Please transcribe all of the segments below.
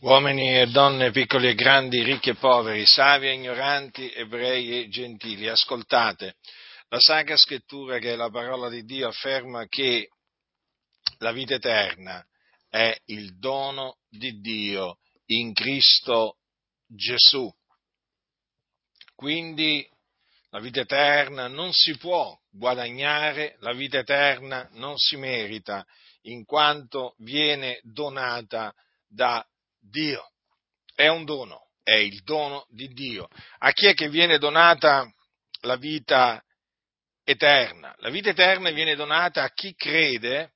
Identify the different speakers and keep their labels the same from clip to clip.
Speaker 1: uomini e donne, piccoli e grandi, ricchi e poveri, savi e ignoranti, ebrei e gentili, ascoltate. La Sacra Scrittura, che è la parola di Dio, afferma che la vita eterna è il dono di Dio in Cristo Gesù. Quindi la vita eterna non si può guadagnare, la vita eterna non si merita, in quanto viene donata da Dio. È un dono, è il dono di Dio. A chi è che viene donata la vita eterna? La vita eterna viene donata a chi crede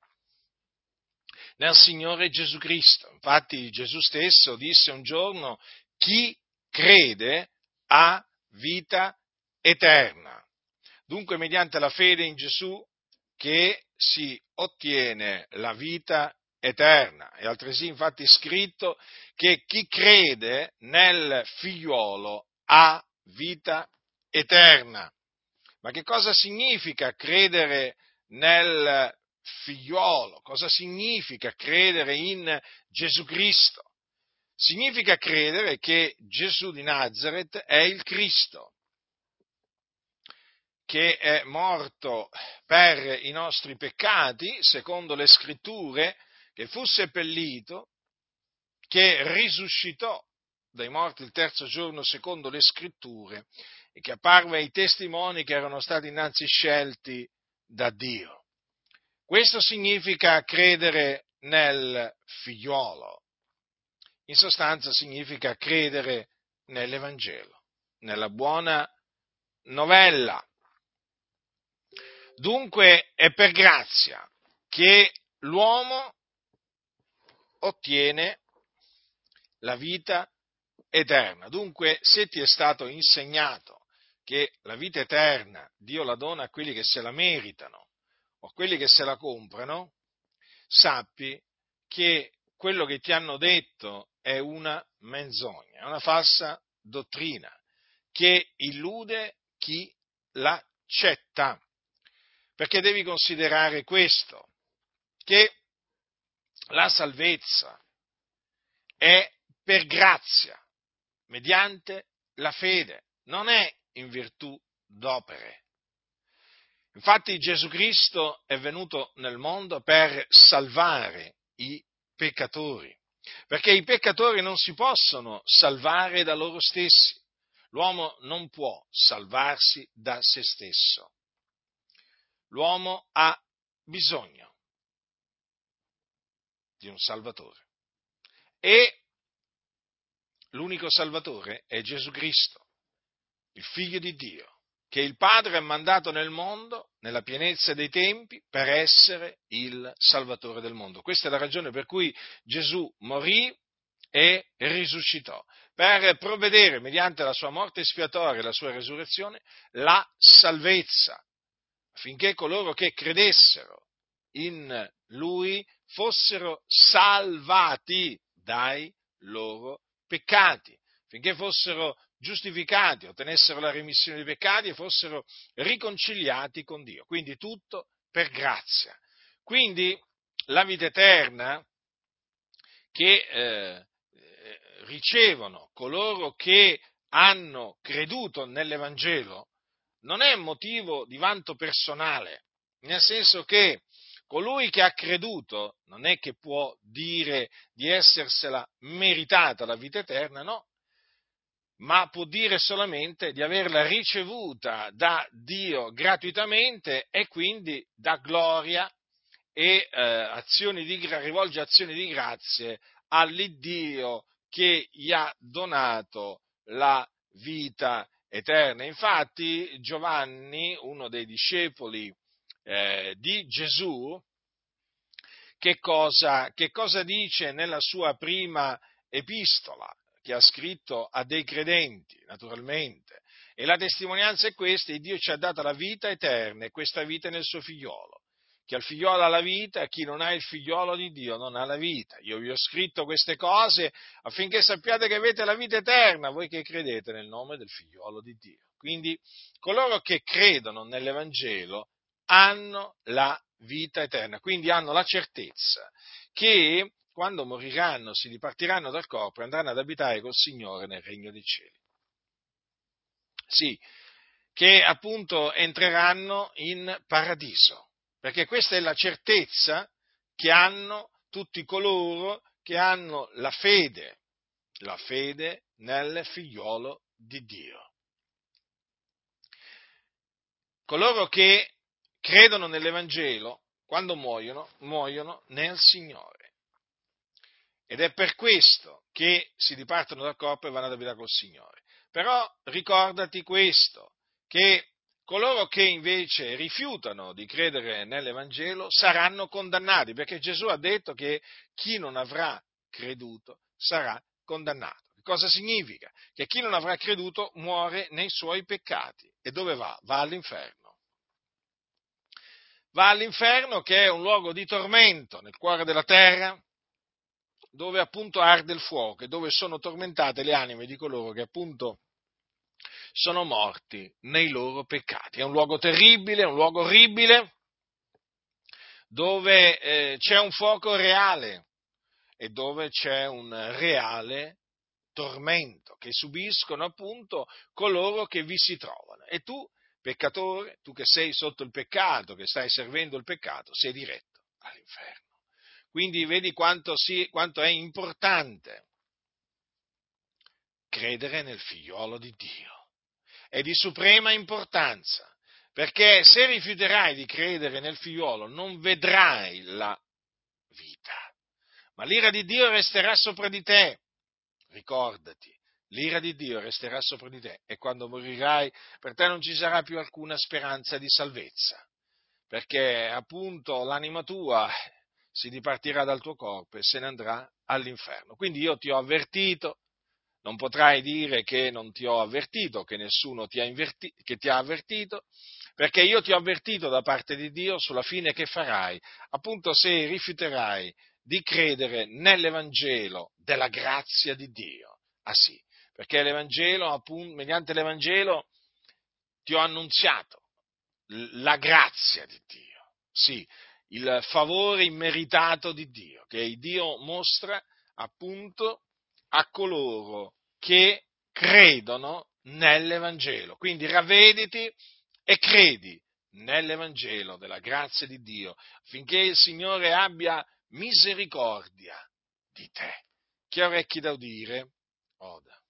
Speaker 1: nel Signore Gesù Cristo. Infatti Gesù stesso disse un giorno, chi crede ha vita eterna. Dunque mediante la fede in Gesù che si ottiene la vita eterna. È altresì infatti scritto che chi crede nel figliuolo ha vita eterna. Ma che cosa significa credere nel figliuolo? Cosa significa credere in Gesù Cristo? Significa credere che Gesù di Nazareth è il Cristo, che è morto per i nostri peccati, secondo le scritture, che fu seppellito, che risuscitò dai morti il terzo giorno secondo le scritture e che apparve ai testimoni che erano stati innanzi scelti da Dio. Questo significa credere nel figliuolo. In sostanza significa credere nell'Evangelo, nella buona novella. Dunque è per grazia che l'uomo ottiene la vita eterna. Dunque, se ti è stato insegnato che la vita eterna Dio la dona a quelli che se la meritano o a quelli che se la comprano, sappi che quello che ti hanno detto è una menzogna, è una falsa dottrina che illude chi l'accetta. Perché devi considerare questo, che la salvezza è per grazia, mediante la fede, non è in virtù d'opere. Infatti Gesù Cristo è venuto nel mondo per salvare i peccatori, perché i peccatori non si possono salvare da loro stessi. L'uomo non può salvarsi da se stesso. L'uomo ha bisogno di un Salvatore. E l'unico Salvatore è Gesù Cristo, il Figlio di Dio, che il Padre ha mandato nel mondo, nella pienezza dei tempi, per essere il Salvatore del mondo. Questa è la ragione per cui Gesù morì e risuscitò, per provvedere, mediante la sua morte espiatoria e la sua resurrezione, la salvezza, affinché coloro che credessero in Lui fossero salvati dai loro peccati, finché fossero giustificati, ottenessero la remissione dei peccati e fossero riconciliati con Dio. Quindi tutto per grazia. Quindi la vita eterna che eh, ricevono coloro che hanno creduto nell'Evangelo non è motivo di vanto personale, nel senso che colui che ha creduto non è che può dire di essersela meritata la vita eterna, no, ma può dire solamente di averla ricevuta da Dio gratuitamente e quindi da gloria e eh, azioni di, rivolge azioni di grazie all'Iddio che gli ha donato la vita eterna. Infatti Giovanni, uno dei discepoli eh, di Gesù, che cosa, che cosa dice nella sua prima epistola che ha scritto a dei credenti, naturalmente. E la testimonianza è questa, Dio ci ha dato la vita eterna e questa vita è nel suo figliolo. Chi ha il figliolo ha la vita, chi non ha il figliolo di Dio non ha la vita. Io vi ho scritto queste cose affinché sappiate che avete la vita eterna, voi che credete nel nome del figliolo di Dio. Quindi coloro che credono nell'Evangelo hanno la vita eterna, quindi hanno la certezza che quando moriranno, si dipartiranno dal corpo e andranno ad abitare col Signore nel regno dei cieli. Sì, che appunto entreranno in paradiso, perché questa è la certezza che hanno tutti coloro che hanno la fede, la fede nel figliolo di Dio. Coloro che credono nell'Evangelo, quando muoiono, muoiono nel Signore. Ed è per questo che si dipartono dal corpo e vanno ad abitare col Signore. Però ricordati questo, che coloro che invece rifiutano di credere nell'Evangelo saranno condannati, perché Gesù ha detto che chi non avrà creduto sarà condannato. Cosa significa? Che chi non avrà creduto muore nei suoi peccati. E dove va? Va all'inferno. Va all'inferno che è un luogo di tormento nel cuore della terra, dove appunto arde il fuoco e dove sono tormentate le anime di coloro che appunto sono morti nei loro peccati. È un luogo terribile, è un luogo orribile, dove eh, c'è un fuoco reale e dove c'è un reale tormento che subiscono appunto coloro che vi si trovano. E tu, peccatore, tu che sei sotto il peccato, che stai servendo il peccato, sei diretto all'inferno. Quindi vedi quanto, si, quanto è importante credere nel figliolo di Dio è di suprema importanza, perché se rifiuterai di credere nel figliuolo non vedrai la vita, ma l'ira di Dio resterà sopra di te. Ricordati, l'ira di Dio resterà sopra di te e quando morirai per te non ci sarà più alcuna speranza di salvezza, perché appunto l'anima tua si dipartirà dal tuo corpo e se ne andrà all'inferno. Quindi io ti ho avvertito, non potrai dire che non ti ho avvertito, che nessuno ti ha, inverti- che ti ha avvertito, perché io ti ho avvertito da parte di Dio sulla fine che farai, appunto se rifiuterai di credere nell'Evangelo della grazia di Dio. Ah sì, perché l'Evangelo, appunto, mediante l'Evangelo ti ho annunziato la grazia di Dio, sì, il favore immeritato di Dio, che Dio mostra appunto a coloro che credono nell'Evangelo. Quindi ravvediti e credi nell'Evangelo della grazia di Dio, affinché il Signore abbia misericordia di te. Chi ha orecchi da udire, oda.